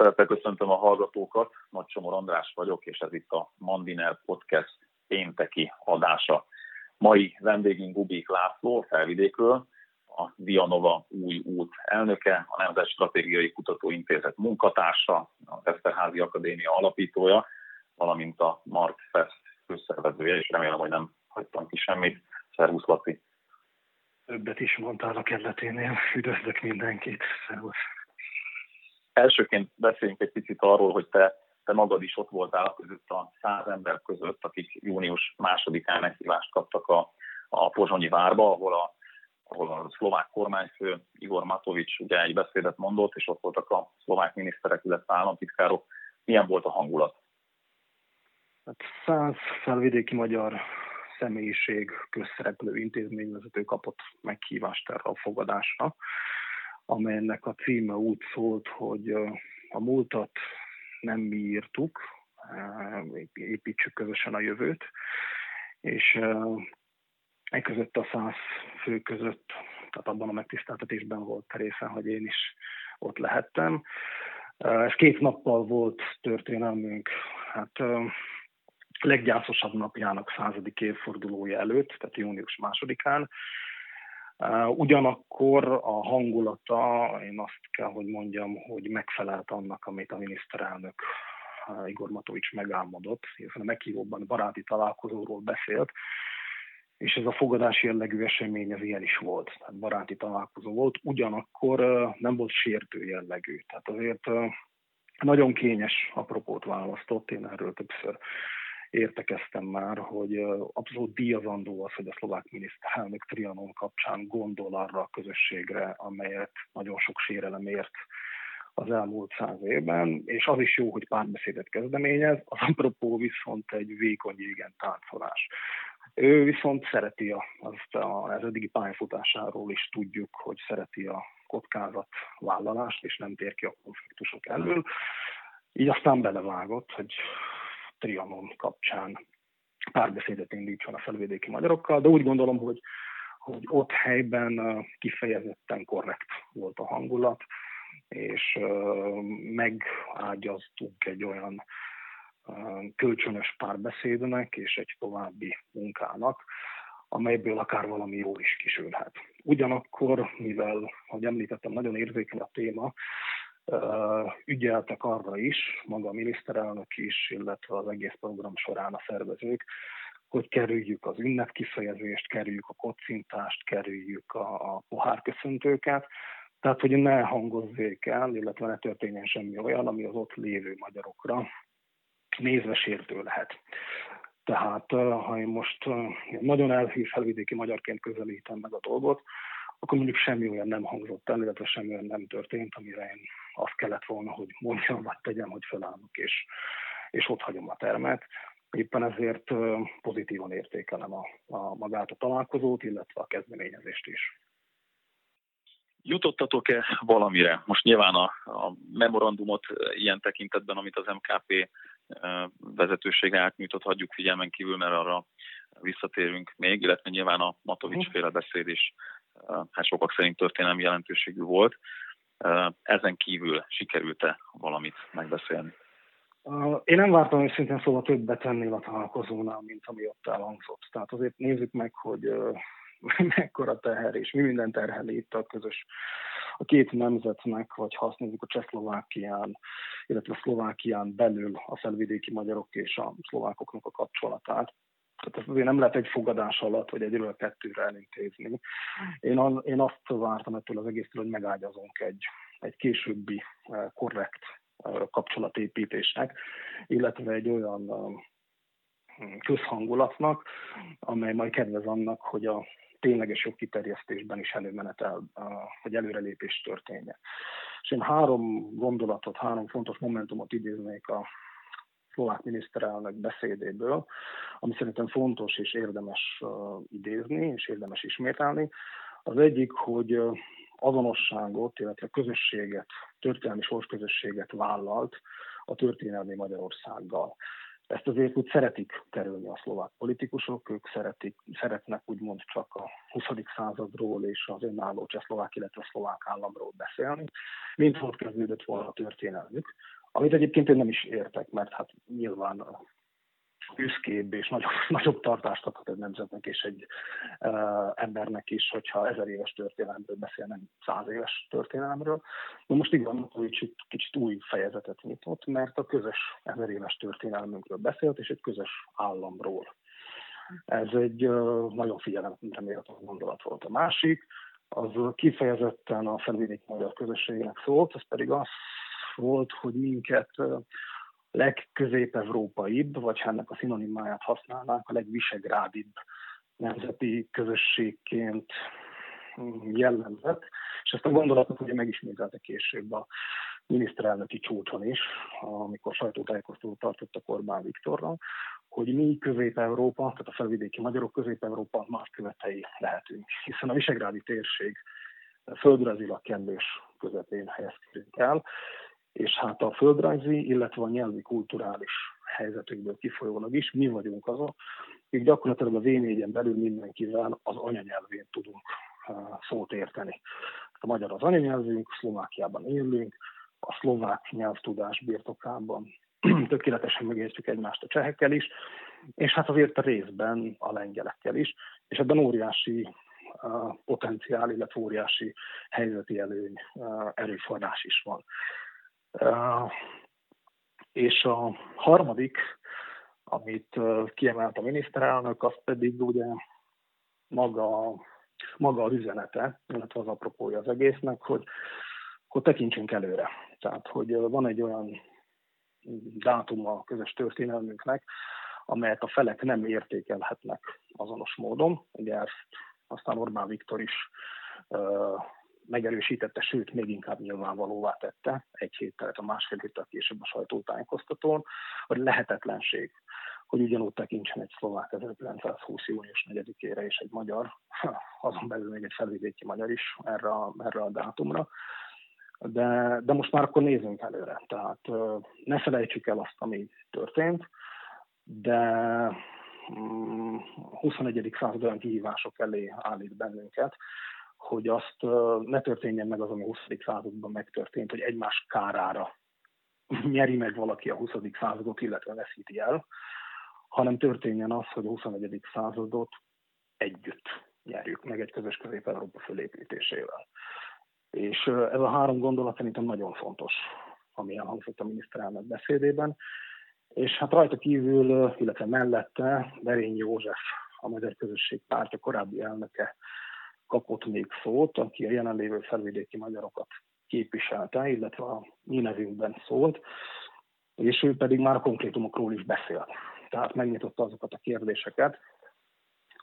Szeretettel köszöntöm a hallgatókat, Nagy Csomor András vagyok, és ez itt a Mandiner Podcast pénteki adása. Mai vendégünk Gubik László, felvidékről, a Dianova új út elnöke, a Nemzet Stratégiai Kutatóintézet munkatársa, a Eszterházi Akadémia alapítója, valamint a Mark Fest főszervezője, és remélem, hogy nem hagytam ki semmit. Szervusz, Laci! Többet is mondtál a kerületénél. Üdvözlök mindenkit. Szervusz! Elsőként beszéljünk egy picit arról, hogy te, te magad is ott voltál között a száz ember között, akik június másodikán meghívást kaptak a, a Pozsonyi várba, ahol a, ahol a szlovák kormányfő Igor Matovics ugye egy beszédet mondott, és ott voltak a szlovák miniszterek, illetve államtitkárok. Milyen volt a hangulat? Hát száz felvidéki magyar személyiség, közszereplő intézményvezető kapott meghívást erre a fogadásra amelynek a címe úgy szólt, hogy a múltat nem mi írtuk, építsük közösen a jövőt, és e között a száz fő között, tehát abban a megtiszteltetésben volt része, hogy én is ott lehettem. És két nappal volt történelmünk, hát leggyászosabb napjának századik évfordulója előtt, tehát június másodikán, Ugyanakkor a hangulata, én azt kell, hogy mondjam, hogy megfelelt annak, amit a miniszterelnök Igor Matovics megálmodott, hiszen a meghívóban baráti találkozóról beszélt, és ez a fogadási jellegű esemény ez ilyen is volt, tehát baráti találkozó volt, ugyanakkor nem volt sértő jellegű, tehát azért nagyon kényes apropót választott, én erről többször értekeztem már, hogy abszolút díjazandó az, hogy a szlovák miniszterelnök Trianon kapcsán gondol arra a közösségre, amelyet nagyon sok sérelem ért az elmúlt száz évben, és az is jó, hogy párbeszédet kezdeményez, az apropó viszont egy vékony jégen táncolás. Ő viszont szereti a, azt a, az eddigi pályafutásáról is tudjuk, hogy szereti a kockázat vállalást, és nem tér ki a konfliktusok elől. Így aztán belevágott, hogy Trianon kapcsán párbeszédet indítson a felvidéki magyarokkal, de úgy gondolom, hogy, hogy ott helyben kifejezetten korrekt volt a hangulat, és megágyaztunk egy olyan kölcsönös párbeszédnek és egy további munkának, amelyből akár valami jó is kisülhet. Ugyanakkor, mivel, ahogy említettem, nagyon érzékeny a téma, ügyeltek arra is, maga a miniszterelnök is, illetve az egész program során a szervezők, hogy kerüljük az ünnepkifejezést, kerüljük a kocintást, kerüljük a, a pohárköszöntőket, tehát hogy ne hangozzék el, illetve ne történjen semmi olyan, ami az ott lévő magyarokra nézve sértő lehet. Tehát ha én most nagyon elhű felvidéki magyarként közelítem meg a dolgot, akkor mondjuk semmi olyan nem hangzott el, illetve semmi olyan nem történt, amire én azt kellett volna, hogy mondjam, vagy tegyem, hogy felállok, és, és ott hagyom a termet. Éppen ezért pozitívan értékelem a, a magát a találkozót, illetve a kezdeményezést is. Jutottatok-e valamire? Most nyilván a, a memorandumot ilyen tekintetben, amit az MKP vezetősége átnyújtott, hagyjuk figyelmen kívül, mert arra visszatérünk még, illetve nyilván a Matovics mhm. féle beszéd is hát sokak szerint történelmi jelentőségű volt. Ezen kívül sikerült-e valamit megbeszélni? Én nem vártam őszintén szóval többet ennél a találkozónál, mint ami ott elhangzott. Tehát azért nézzük meg, hogy mekkora teher és mi minden terheli itt a közös a két nemzetnek, vagy ha azt nézzük a Csehszlovákián, illetve a Szlovákián belül a felvidéki magyarok és a szlovákoknak a kapcsolatát. Tehát ezt azért nem lehet egy fogadás alatt, vagy egyről kettőre elintézni. Én, a, én azt vártam ettől az egésztől, hogy megágyazunk egy, egy későbbi eh, korrekt eh, kapcsolatépítésnek, illetve egy olyan eh, közhangulatnak, amely majd kedvez annak, hogy a tényleges jogkiterjesztésben is előmenetel, hogy előrelépés történjen. És én három gondolatot, három fontos momentumot idéznék a szlovák miniszterelnök beszédéből, ami szerintem fontos és érdemes idézni, és érdemes ismételni. Az egyik, hogy azonosságot, illetve közösséget, történelmi sorsközösséget vállalt a történelmi Magyarországgal. ezt azért úgy szeretik kerülni a szlovák politikusok, ők szeretik, szeretnek úgymond csak a 20. századról és az önálló csehszlovák, illetve szlovák államról beszélni, mint ott kezdődött volna a történelmük. Amit egyébként én nem is értek, mert hát nyilván büszkébb és nagyobb, nagyobb tartást adhat egy nemzetnek és egy uh, embernek is, hogyha ezer éves történelemről beszél, nem száz éves történelemről. De most igen, hogy kicsit új fejezetet nyitott, mert a közös ezer éves történelmünkről beszélt, és egy közös államról. Ez egy uh, nagyon figyelemre méltó gondolat volt. A másik, az kifejezetten a felvidéki magyar közösségnek szólt, az pedig az volt, hogy minket legközép-európaibb, vagy ennek a szinonimáját használnánk, a legvisegrádibb nemzeti közösségként jellemzett, és ezt a gondolatot ugye megismételte később a miniszterelnöki csúcson is, amikor sajtótájékoztatót tartott a Orbán Viktorral, hogy mi Közép-Európa, tehát a felvidéki magyarok Közép-Európa más követei lehetünk, hiszen a visegrádi térség földrajzilag kellős közepén helyezkedünk el, és hát a földrajzi, illetve a nyelvi kulturális helyzetükből kifolyólag is mi vagyunk azok, akik gyakorlatilag a V4-en belül mindenkivel az anyanyelvén tudunk szót érteni. A magyar az anyanyelvünk, Szlovákiában élünk, a szlovák nyelvtudás birtokában tökéletesen megértjük egymást a csehekkel is, és hát azért a részben a lengyelekkel is, és ebben óriási uh, potenciál, illetve óriási helyzeti előny, uh, erőforrás is van. És a harmadik, amit kiemelt a miniszterelnök, az pedig ugye maga, maga az üzenete, illetve az apropója az egésznek, hogy, hogy tekintsünk előre. Tehát, hogy van egy olyan dátum a közös történelmünknek, amelyet a felek nem értékelhetnek azonos módon. Ugye ezt aztán Orbán Viktor is megerősítette, sőt, még inkább nyilvánvalóvá tette egy héttel, a másfél héttel később a sajtótájékoztatón, hogy lehetetlenség, hogy ugyanúgy tekintsen egy szlovák 1920. június 4-ére és egy magyar, azon belül még egy felvidéki magyar is erre a, erre a dátumra. De, de most már akkor nézzünk előre. Tehát ne felejtsük el azt, ami történt, de 21. Mm, század olyan kihívások elé állít bennünket, hogy azt ne történjen meg az, ami a 20. században megtörtént, hogy egymás kárára nyeri meg valaki a 20. századot, illetve veszíti el, hanem történjen az, hogy a 21. századot együtt nyerjük meg egy közös közép-európa fölépítésével. És ez a három gondolat szerintem nagyon fontos, ami elhangzott a miniszterelnök beszédében. És hát rajta kívül, illetve mellette Berény József, a Magyar Közösség Pártja korábbi elnöke kapott még szót, aki a jelenlévő felvidéki magyarokat képviselte, illetve a mi nevünkben szólt, és ő pedig már a konkrétumokról is beszélt. Tehát megnyitotta azokat a kérdéseket,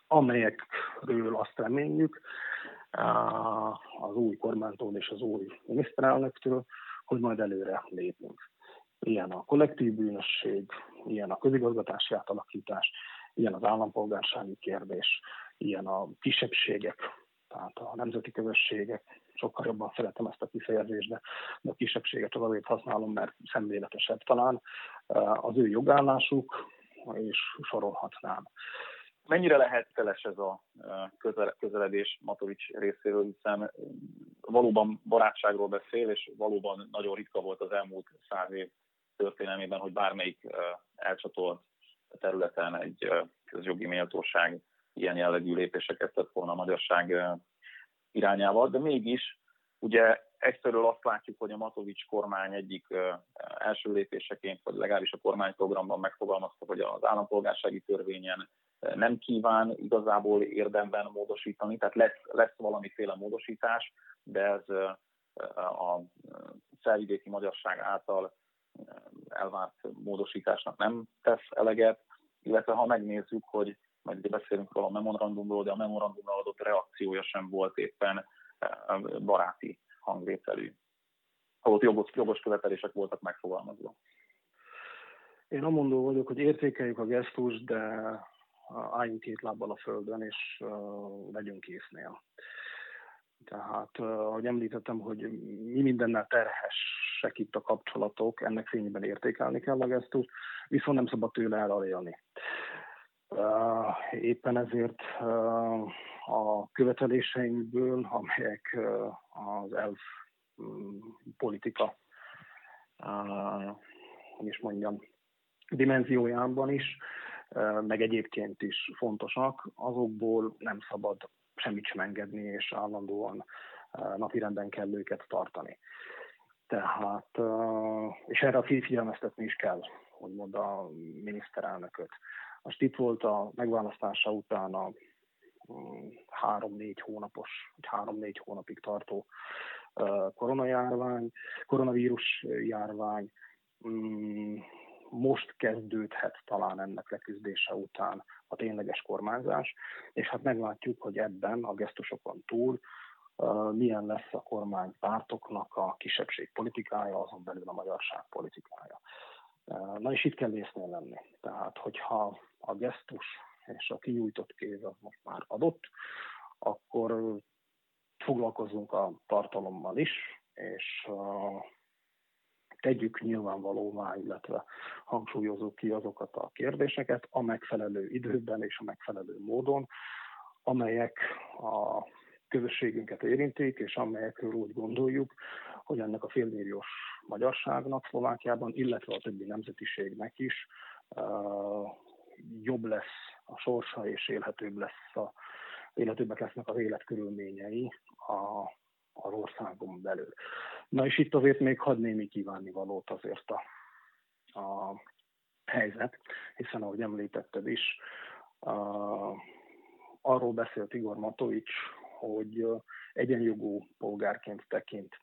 amelyekről azt reményük az új kormánytól és az új miniszterelnöktől, hogy majd előre lépünk. Ilyen a kollektív bűnösség, ilyen a közigazgatási átalakítás, ilyen az állampolgársági kérdés, ilyen a kisebbségek tehát a nemzeti közösségek, sokkal jobban szeretem ezt a kifejezést, de, a kisebbséget csak azért használom, mert szemléletesebb talán az ő jogállásuk, és sorolhatnám. Mennyire lehet teles ez a közeledés Matovics részéről, hiszen valóban barátságról beszél, és valóban nagyon ritka volt az elmúlt száz év történelmében, hogy bármelyik elcsatolt területen egy közjogi méltóság ilyen jellegű lépéseket tett volna a magyarság irányával, de mégis ugye egyszerűen azt látjuk, hogy a Matovics kormány egyik első lépéseként, vagy legalábbis a kormányprogramban megfogalmazta, hogy az állampolgársági törvényen nem kíván igazából érdemben módosítani, tehát lesz, lesz valamiféle módosítás, de ez a felvidéki magyarság által elvárt módosításnak nem tesz eleget, illetve ha megnézzük, hogy majd ugye beszélünk róla a memorandumról, de a memorandumra adott reakciója sem volt éppen eh, baráti hangvételű. Ahol jogos, jogos követelések voltak megfogalmazva. Én amondó vagyok, hogy értékeljük a gesztust, de álljunk két lábbal a földön, és uh, legyünk késznél. Tehát, uh, ahogy említettem, hogy mi mindennel terhes erősek itt a kapcsolatok, ennek fényében értékelni kell a gesztust, viszont nem szabad tőle elalélni. Éppen ezért a követeléseinkből, amelyek az elf mm, politika, is mondjam, dimenziójában is, meg egyébként is fontosak, azokból nem szabad semmit sem engedni, és állandóan napirenden kell őket tartani. Tehát, és erre figyelmeztetni is kell, hogy mond a miniszterelnököt. Most itt volt a megválasztása után a mm, három-négy hónapos, vagy három-négy hónapig tartó koronajárvány, koronavírus járvány, mm, most kezdődhet talán ennek leküzdése után a tényleges kormányzás, és hát meglátjuk, hogy ebben a gesztusokon túl milyen lesz a kormánypártoknak a kisebbség politikája, azon belül a magyarság politikája. Na és itt kell észnél lenni. Tehát, hogyha a gesztus és a kinyújtott kéz az most már adott, akkor foglalkozunk a tartalommal is, és tegyük nyilvánvalóvá, illetve hangsúlyozunk ki azokat a kérdéseket a megfelelő időben és a megfelelő módon, amelyek a közösségünket érintik, és amelyekről úgy gondoljuk, hogy ennek a félmilliós magyarságnak Szlovákiában, illetve a többi nemzetiségnek is uh, jobb lesz a sorsa, és élhetőbb lesz a, élhetőbbek lesznek az életkörülményei a, az országon belül. Na és itt azért még hadd némi kívánni valót azért a, a helyzet, hiszen ahogy említetted is, a, arról beszélt Igor Matovics, hogy egyenjogú polgárként tekint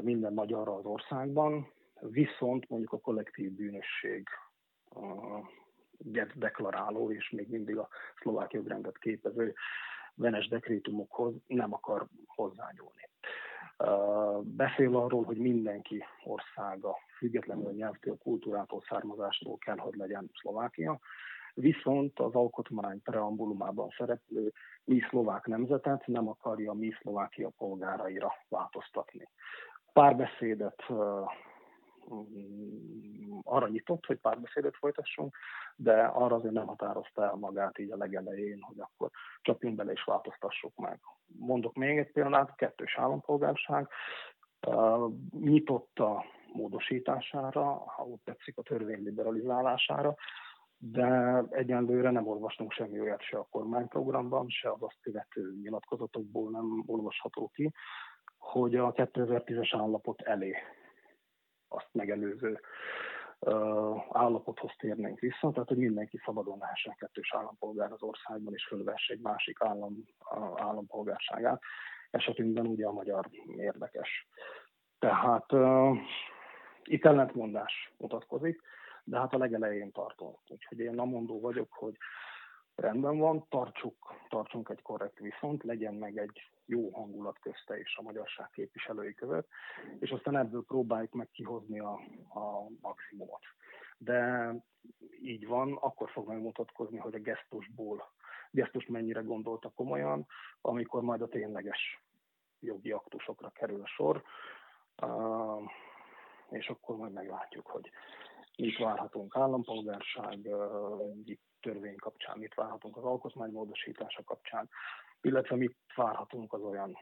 minden magyarra az országban, viszont mondjuk a kollektív bűnösség deklaráló és még mindig a szlovák jogrendet képező venes dekrétumokhoz nem akar hozzányúlni. Beszél arról, hogy mindenki országa, függetlenül a nyelvtől, kultúrától, származástól kell, hogy legyen Szlovákia, viszont az alkotmány preambulumában szereplő mi szlovák nemzetet nem akarja mi Szlovákia polgáraira változtatni. Párbeszédet Mm, arra nyitott, hogy párbeszédet folytassunk, de arra azért nem határozta el magát így a legelején, hogy akkor csapjunk bele és változtassuk meg. Mondok még egy példát, kettős állampolgárság, nyitott a módosítására, ha úgy tetszik, a törvény liberalizálására, de egyenlőre nem olvastunk semmi olyat se a kormányprogramban, se az azt követő nyilatkozatokból nem olvasható ki, hogy a 2010-es állapot elé azt megelőző állapothoz térnénk vissza, tehát hogy mindenki szabadon lehessen kettős állampolgár az országban, és fölvesse egy másik állam, állampolgárságát. Esetünkben ugye a magyar érdekes. Tehát uh, itt ellentmondás mutatkozik, de hát a legelején tartunk. Úgyhogy én nem mondó vagyok, hogy rendben van, tartsuk, tartsunk egy korrekt viszont, legyen meg egy jó hangulat közte és a magyarság képviselői között, és aztán ebből próbáljuk meg kihozni a, a maximumot. De így van, akkor fog megmutatkozni, hogy a gesztusból, gesztus mennyire gondolta komolyan, amikor majd a tényleges jogi aktusokra kerül a sor, és akkor majd meglátjuk, hogy mit várhatunk állampolgárság, törvény kapcsán, mit várhatunk az alkotmánymódosítása kapcsán, illetve mit várhatunk az olyan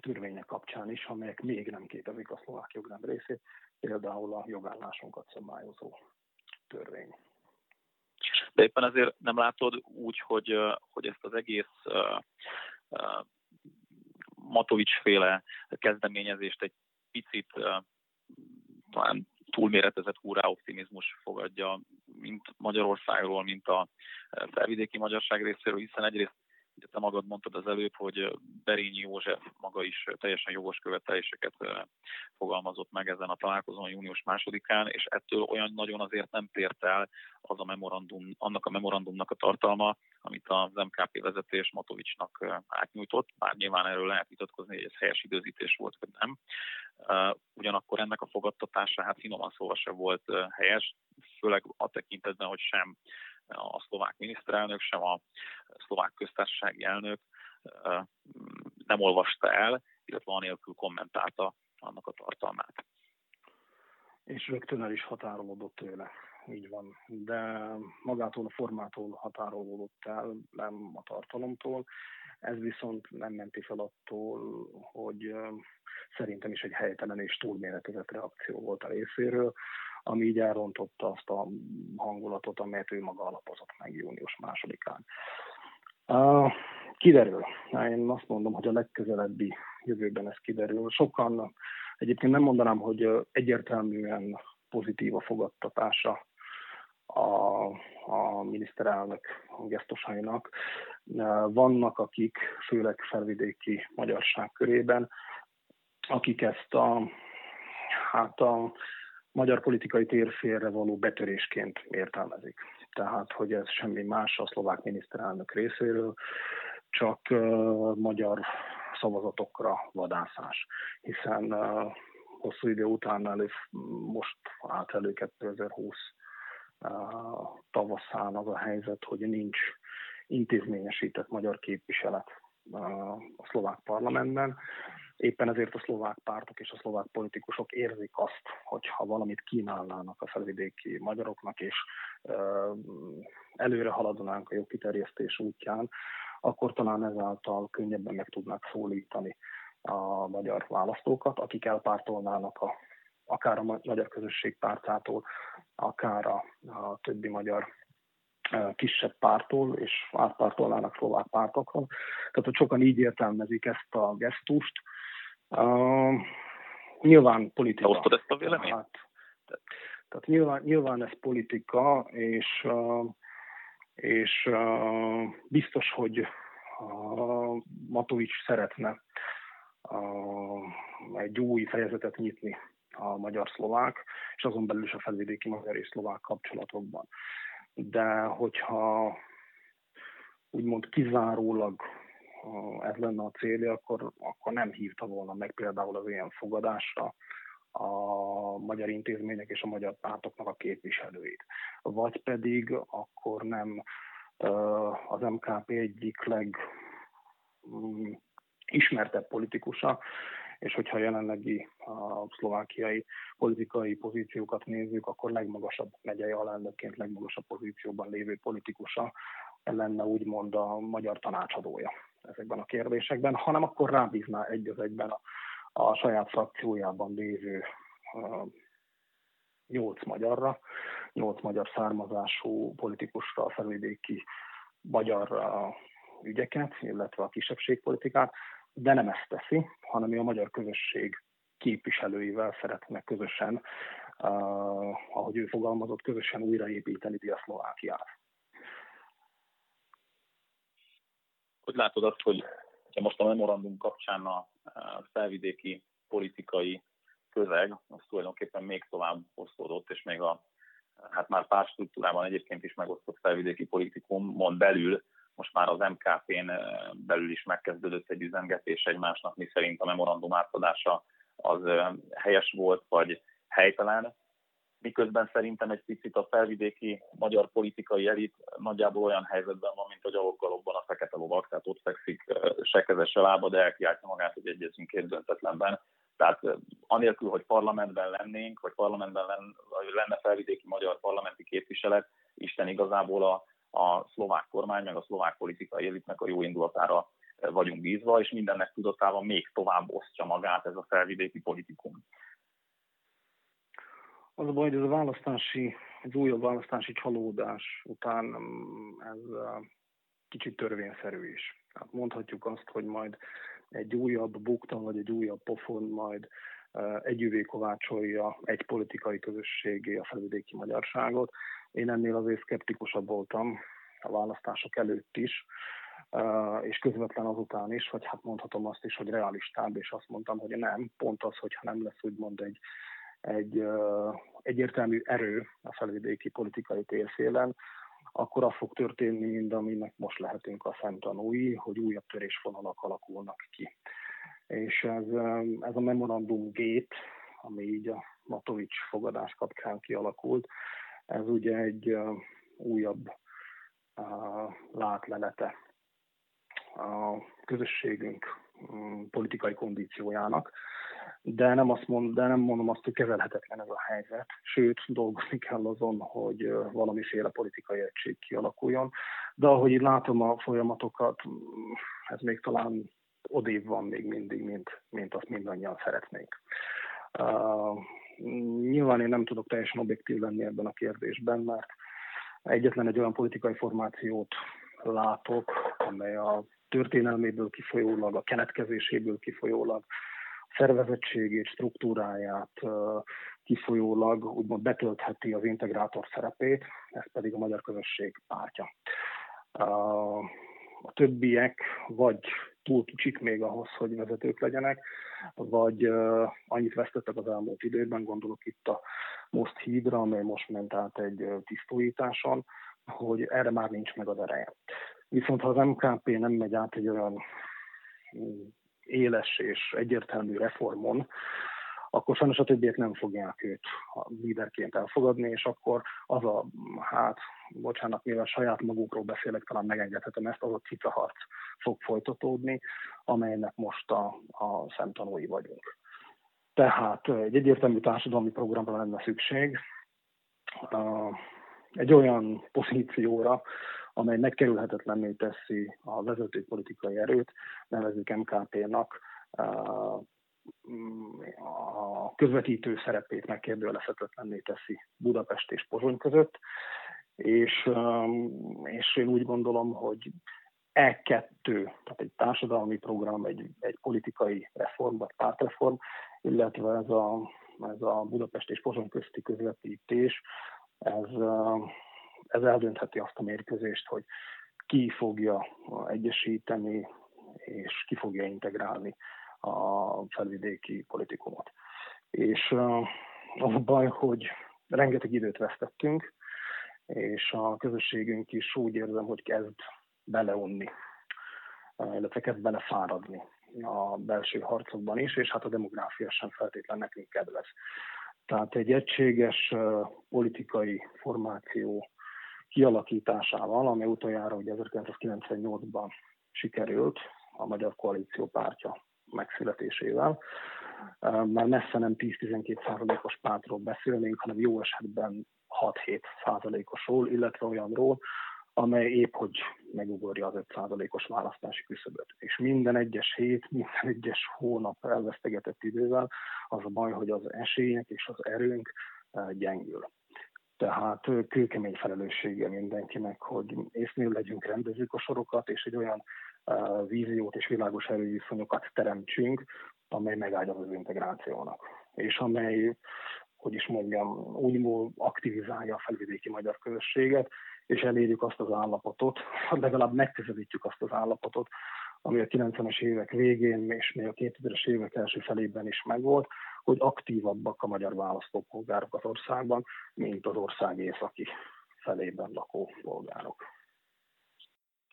törvények kapcsán is, amelyek még nem képezik a szlovák jogrend részét, például a jogállásunkat szabályozó törvény. De éppen ezért nem látod úgy, hogy, hogy ezt az egész uh, uh, Matovics féle kezdeményezést egy picit uh, talán túlméretezett húrá optimizmus fogadja, mint Magyarországról, mint a felvidéki magyarság részéről, hiszen egyrészt Ugye te magad mondtad az előbb, hogy Berényi József maga is teljesen jogos követeléseket fogalmazott meg ezen a találkozón június másodikán, és ettől olyan nagyon azért nem tért el az a memorandum, annak a memorandumnak a tartalma, amit az MKP vezetés Matovicsnak átnyújtott, bár nyilván erről lehet vitatkozni, hogy ez helyes időzítés volt, vagy nem. Ugyanakkor ennek a fogadtatása, hát finoman szóval se volt helyes, főleg a tekintetben, hogy sem a szlovák miniszterelnök, sem a szlovák köztársasági elnök nem olvasta el, illetve anélkül kommentálta annak a tartalmát. és rögtön el is határolódott tőle. Így van. De magától a formától határolódott el, nem a tartalomtól. Ez viszont nem menti fel attól, hogy szerintem is egy helytelen és túlméretezett reakció volt a részéről, ami így elrontotta azt a hangulatot, amelyet ő maga alapozott meg június másodikán. Uh, kiderül. Én azt mondom, hogy a legközelebbi jövőben ez kiderül. Sokan, egyébként nem mondanám, hogy egyértelműen pozitív a fogadtatása a, a miniszterelnök gesztusainak. Vannak, akik főleg felvidéki magyarság körében, akik ezt a, hát a magyar politikai térfélre való betörésként értelmezik. Tehát, hogy ez semmi más a szlovák miniszterelnök részéről, csak uh, magyar szavazatokra vadászás. Hiszen uh, hosszú idő után elő, most állt elő 2020 uh, tavaszán az a helyzet, hogy nincs intézményesített magyar képviselet a szlovák parlamentben. Éppen ezért a szlovák pártok és a szlovák politikusok érzik azt, hogy ha valamit kínálnának a felvidéki magyaroknak, és előre haladnánk a jogkiterjesztés útján, akkor talán ezáltal könnyebben meg tudnák szólítani a magyar választókat, akik elpártolnának a, akár a magyar közösség pártától, akár a, a többi magyar kisebb pártól, és átpártolnának szlovák pártokon. Tehát, hogy sokan így értelmezik ezt a gesztust. Uh, nyilván politika. Osztod ezt a véleményt? Tehát, tehát nyilván, nyilván ez politika, és, uh, és uh, biztos, hogy uh, Matovics szeretne uh, egy új fejezetet nyitni a magyar-szlovák, és azon belül is a felvidéki magyar és szlovák kapcsolatokban de hogyha úgymond kizárólag ez lenne a célja, akkor, akkor nem hívta volna meg például az ilyen fogadásra a magyar intézmények és a magyar pártoknak a képviselőit. Vagy pedig akkor nem az MKP egyik leg mm, politikusa, és hogyha jelenlegi a szlovákiai politikai pozíciókat nézzük, akkor legmagasabb megyei alelnökként legmagasabb pozícióban lévő politikusa lenne úgymond a magyar tanácsadója ezekben a kérdésekben, hanem akkor rábízná egy az egyben a, a saját frakciójában lévő nyolc magyarra, nyolc magyar származású politikusra a felvidéki magyar ügyeket, illetve a kisebbségpolitikát, de nem ezt teszi, hanem ő a magyar közösség képviselőivel szeretne közösen, uh, ahogy ő fogalmazott, közösen újraépíteni Diaszlovákiát. Hogy látod azt, hogy most a memorandum kapcsán a felvidéki politikai közeg, az tulajdonképpen még tovább osztódott, és még a hát már pártstruktúrában egyébként is megosztott felvidéki politikumon belül most már az MKP-n belül is megkezdődött egy üzengetés egymásnak, mi szerint a memorandum átadása az helyes volt, vagy helytelen. Miközben szerintem egy picit a felvidéki magyar politikai elit nagyjából olyan helyzetben van, mint hogy a galobban a fekete lovak, tehát ott fekszik sekezes a lába, de elkiáltja magát, hogy egyezünk két döntetlenben. Tehát anélkül, hogy parlamentben lennénk, vagy parlamentben lenne felvidéki magyar parlamenti képviselet, Isten igazából a a szlovák kormány, meg a szlovák politikai elitnek a jó indulatára vagyunk bízva, és mindennek tudatában még tovább osztja magát ez a felvidéki politikum. Az a baj, hogy ez a választási, az újabb választási csalódás után ez kicsit törvényszerű is. Tehát mondhatjuk azt, hogy majd egy újabb bukta, vagy egy újabb pofon majd együvé kovácsolja egy politikai közösségé a felvidéki magyarságot. Én ennél azért szkeptikusabb voltam a választások előtt is, és közvetlen azután is, vagy hát mondhatom azt is, hogy realistább, és azt mondtam, hogy nem, pont az, hogyha nem lesz úgymond egy, egy egyértelmű erő a felvidéki politikai térfélen, akkor az fog történni, mint aminek most lehetünk a szemtanúi, hogy újabb törésvonalak alakulnak ki. És ez, ez a memorandum gate, ami így a Matovics fogadás kapcsán kialakult, ez ugye egy újabb látlelete a közösségünk um, politikai kondíciójának. de nem, azt mond, de nem mondom azt, hogy kezelhetetlen ez a helyzet. Sőt, dolgozni kell azon, hogy valamiféle politikai egység kialakuljon. De ahogy így látom a folyamatokat, ez még talán odébb van még mindig, mint, mint azt mindannyian szeretnénk. Nyilván én nem tudok teljesen objektív lenni ebben a kérdésben, mert egyetlen egy olyan politikai formációt látok, amely a történelméből kifolyólag, a keletkezéséből kifolyólag, a szervezettségét, struktúráját kifolyólag úgymond betöltheti az integrátor szerepét, ez pedig a magyar közösség pártja. A többiek vagy túl kicsik még ahhoz, hogy vezetők legyenek, vagy annyit vesztettek az elmúlt időben, gondolok itt a Most hídra, amely most ment át egy tisztújításon, hogy erre már nincs meg az ereje. Viszont ha az MKP nem megy át egy olyan mm, éles és egyértelmű reformon, akkor sajnos a többiek nem fogják őt líderként elfogadni, és akkor az a, hát, bocsánat, mivel saját magukról beszélek, talán megengedhetem ezt, az a cicaharc fog folytatódni, amelynek most a, a szemtanúi vagyunk. Tehát egy egyértelmű társadalmi programra lenne szükség, egy olyan pozícióra, amely megkerülhetetlenné teszi a vezető politikai erőt, nevezük MKP-nak, a közvetítő szerepét megkérdőjelezhetetlenné teszi Budapest és Pozsony között, és, és én úgy gondolom, hogy E2, tehát egy társadalmi program, egy, egy politikai reform, vagy pártreform, illetve ez a, ez a Budapest és Pozsony közti közvetítés, ez, ez eldöntheti azt a mérkőzést, hogy ki fogja egyesíteni és ki fogja integrálni a felvidéki politikumot. És az a baj, hogy rengeteg időt vesztettünk, és a közösségünk is úgy érzem, hogy kezd beleunni, illetve kezd belefáradni a belső harcokban is, és hát a demográfia sem feltétlen nekünk kedvez. Tehát egy egységes politikai formáció kialakításával, ami utoljára ugye 1998-ban sikerült a Magyar Koalíció pártja megszületésével. Már messze nem 10-12 százalékos pártról beszélnénk, hanem jó esetben 6-7 százalékosról, illetve olyanról, amely épp hogy megugorja az 5%-os választási küszöböt. És minden egyes hét, minden egyes hónap elvesztegetett idővel az a baj, hogy az esélyek és az erőnk gyengül. Tehát kőkemény felelőssége mindenkinek, hogy észnél legyünk, rendezzük a sorokat, és egy olyan víziót és világos erőviszonyokat teremtsünk, amely megáldja az integrációnak, és amely, hogy is mondjam, úgymond aktivizálja a felvidéki magyar közösséget, és elérjük azt az állapotot, legalább megközelítjük azt az állapotot, ami a 90-es évek végén és még a 2000-es évek első felében is megvolt, hogy aktívabbak a magyar választópolgárok az országban, mint az ország északi felében lakó polgárok.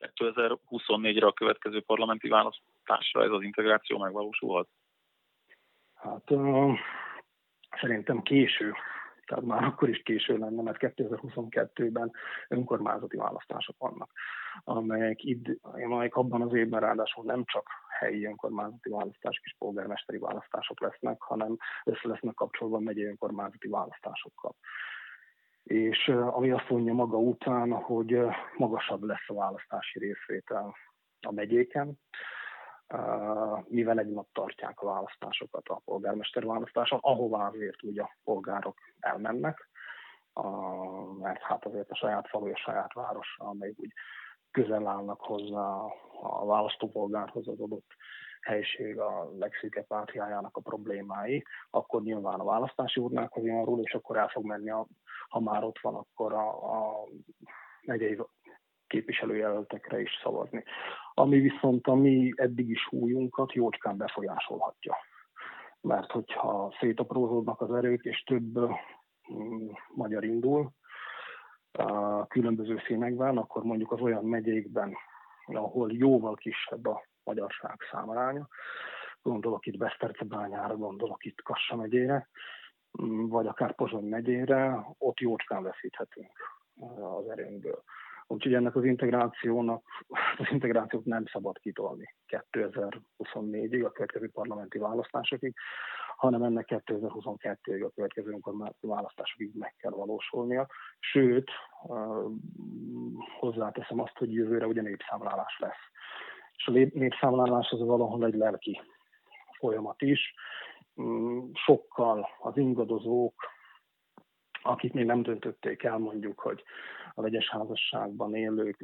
2024-re a következő parlamenti választásra ez az integráció megvalósulhat? Hát uh, szerintem késő tehát már akkor is késő lenne, mert 2022-ben önkormányzati választások vannak, amelyek, id, amelyek abban az évben ráadásul nem csak helyi önkormányzati választások és polgármesteri választások lesznek, hanem össze lesznek kapcsolva megyei önkormányzati választásokkal. És ami azt mondja maga után, hogy magasabb lesz a választási részvétel a megyéken, mivel egy nap tartják a választásokat a polgármester választáson, ahová azért úgy a polgárok elmennek, mert hát azért a saját falu, a saját városa, amely úgy közel állnak hozzá a választópolgárhoz az adott helység a legszűkebb pártjájának a problémái, akkor nyilván a választási urnákhoz jön és akkor el fog menni, a, ha már ott van, akkor a, a megyei képviselőjelöltekre is szavazni. Ami viszont a mi eddigi súlyunkat jócskán befolyásolhatja. Mert hogyha szétaprózódnak az erők, és több mm, magyar indul a különböző színekben, akkor mondjuk az olyan megyékben, ahol jóval kisebb a magyarság számaránya, gondolok itt Besztercebányára, gondolok itt Kassa megyére, vagy akár Pozsony megyére, ott jócskán veszíthetünk az erőnkből. Úgyhogy ennek az integrációnak, az integrációt nem szabad kitolni 2024-ig, a következő parlamenti választásokig, hanem ennek 2022-ig a következő önkormányzati választásokig meg kell valósulnia. Sőt, hozzáteszem azt, hogy jövőre ugye népszámlálás lesz. És a népszámlálás az valahol egy lelki folyamat is. Mm, sokkal az ingadozók, akik még nem döntötték el mondjuk, hogy a vegyes házasságban élők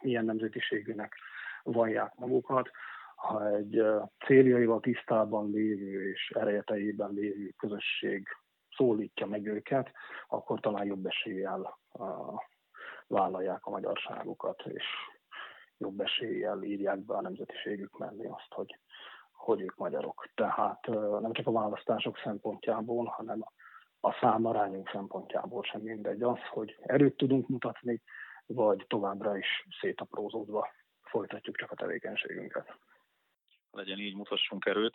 milyen nemzetiségűnek vallják magukat, ha egy céljaival tisztában lévő és erejeteiben lévő közösség szólítja meg őket, akkor talán jobb eséllyel vállalják a magyarságukat, és jobb eséllyel írják be a nemzetiségük mellé azt, hogy, hogy ők magyarok. Tehát nem csak a választások szempontjából, hanem a számarányunk szempontjából sem mindegy az, hogy erőt tudunk mutatni, vagy továbbra is szétaprózódva folytatjuk csak a tevékenységünket. Legyen így, mutassunk erőt.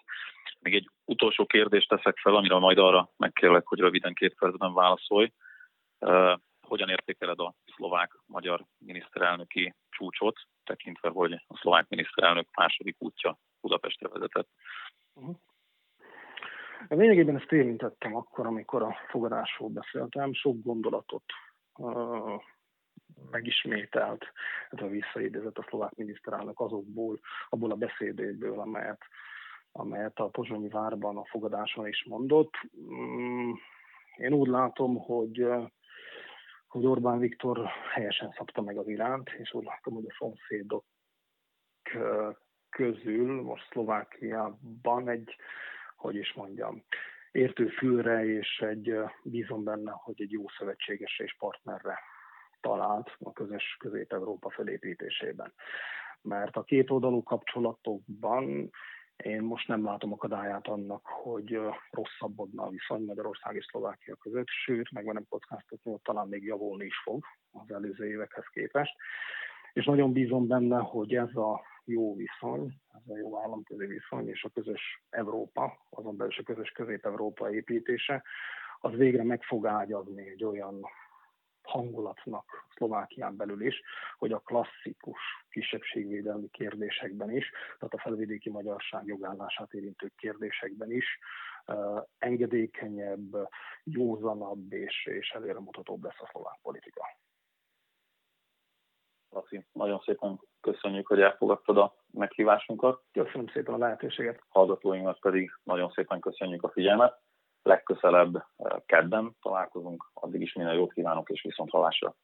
Még egy utolsó kérdést teszek fel, amire majd arra megkérlek, hogy röviden két percben válaszolj. Hogyan értékeled a szlovák-magyar miniszterelnöki csúcsot, tekintve, hogy a szlovák miniszterelnök második útja Budapestre vezetett? Uh-huh. Lényegében ezt érintettem akkor, amikor a fogadásról beszéltem. Sok gondolatot uh, megismételt, ez a visszaidézett a szlovák miniszterelnök azokból, abból a beszédéből, amelyet, amelyet a Pozsonyi várban a fogadáson is mondott. Mm, én úgy látom, hogy hogy Orbán Viktor helyesen szabta meg az iránt, és úgy látom, hogy a szomszédok közül most Szlovákiában egy, hogy is mondjam, értő fülre, és egy bízom benne, hogy egy jó szövetségesre és partnerre talált a közös közép-európa felépítésében. Mert a két oldalú kapcsolatokban én most nem látom akadályát annak, hogy rosszabbodna a viszony Magyarország és Szlovákia között, sőt, meg nem kockáztatni, hogy talán még javulni is fog az előző évekhez képest. És nagyon bízom benne, hogy ez a jó viszony, ez a jó államközi viszony és a közös Európa, azon belül is a közös közép-európa építése, az végre meg fog ágyazni egy olyan hangulatnak Szlovákián belül is, hogy a klasszikus kisebbségvédelmi kérdésekben is, tehát a felvidéki magyarság jogállását érintő kérdésekben is engedékenyebb, józanabb és, és előremutatóbb lesz a szlovák politika. Laci, nagyon szépen köszönjük, hogy elfogadtad a meghívásunkat. Köszönöm szépen a lehetőséget. Hallgatóinknak pedig nagyon szépen köszönjük a figyelmet legközelebb eh, kedden találkozunk, addig is minden jót kívánok és viszont hallásra.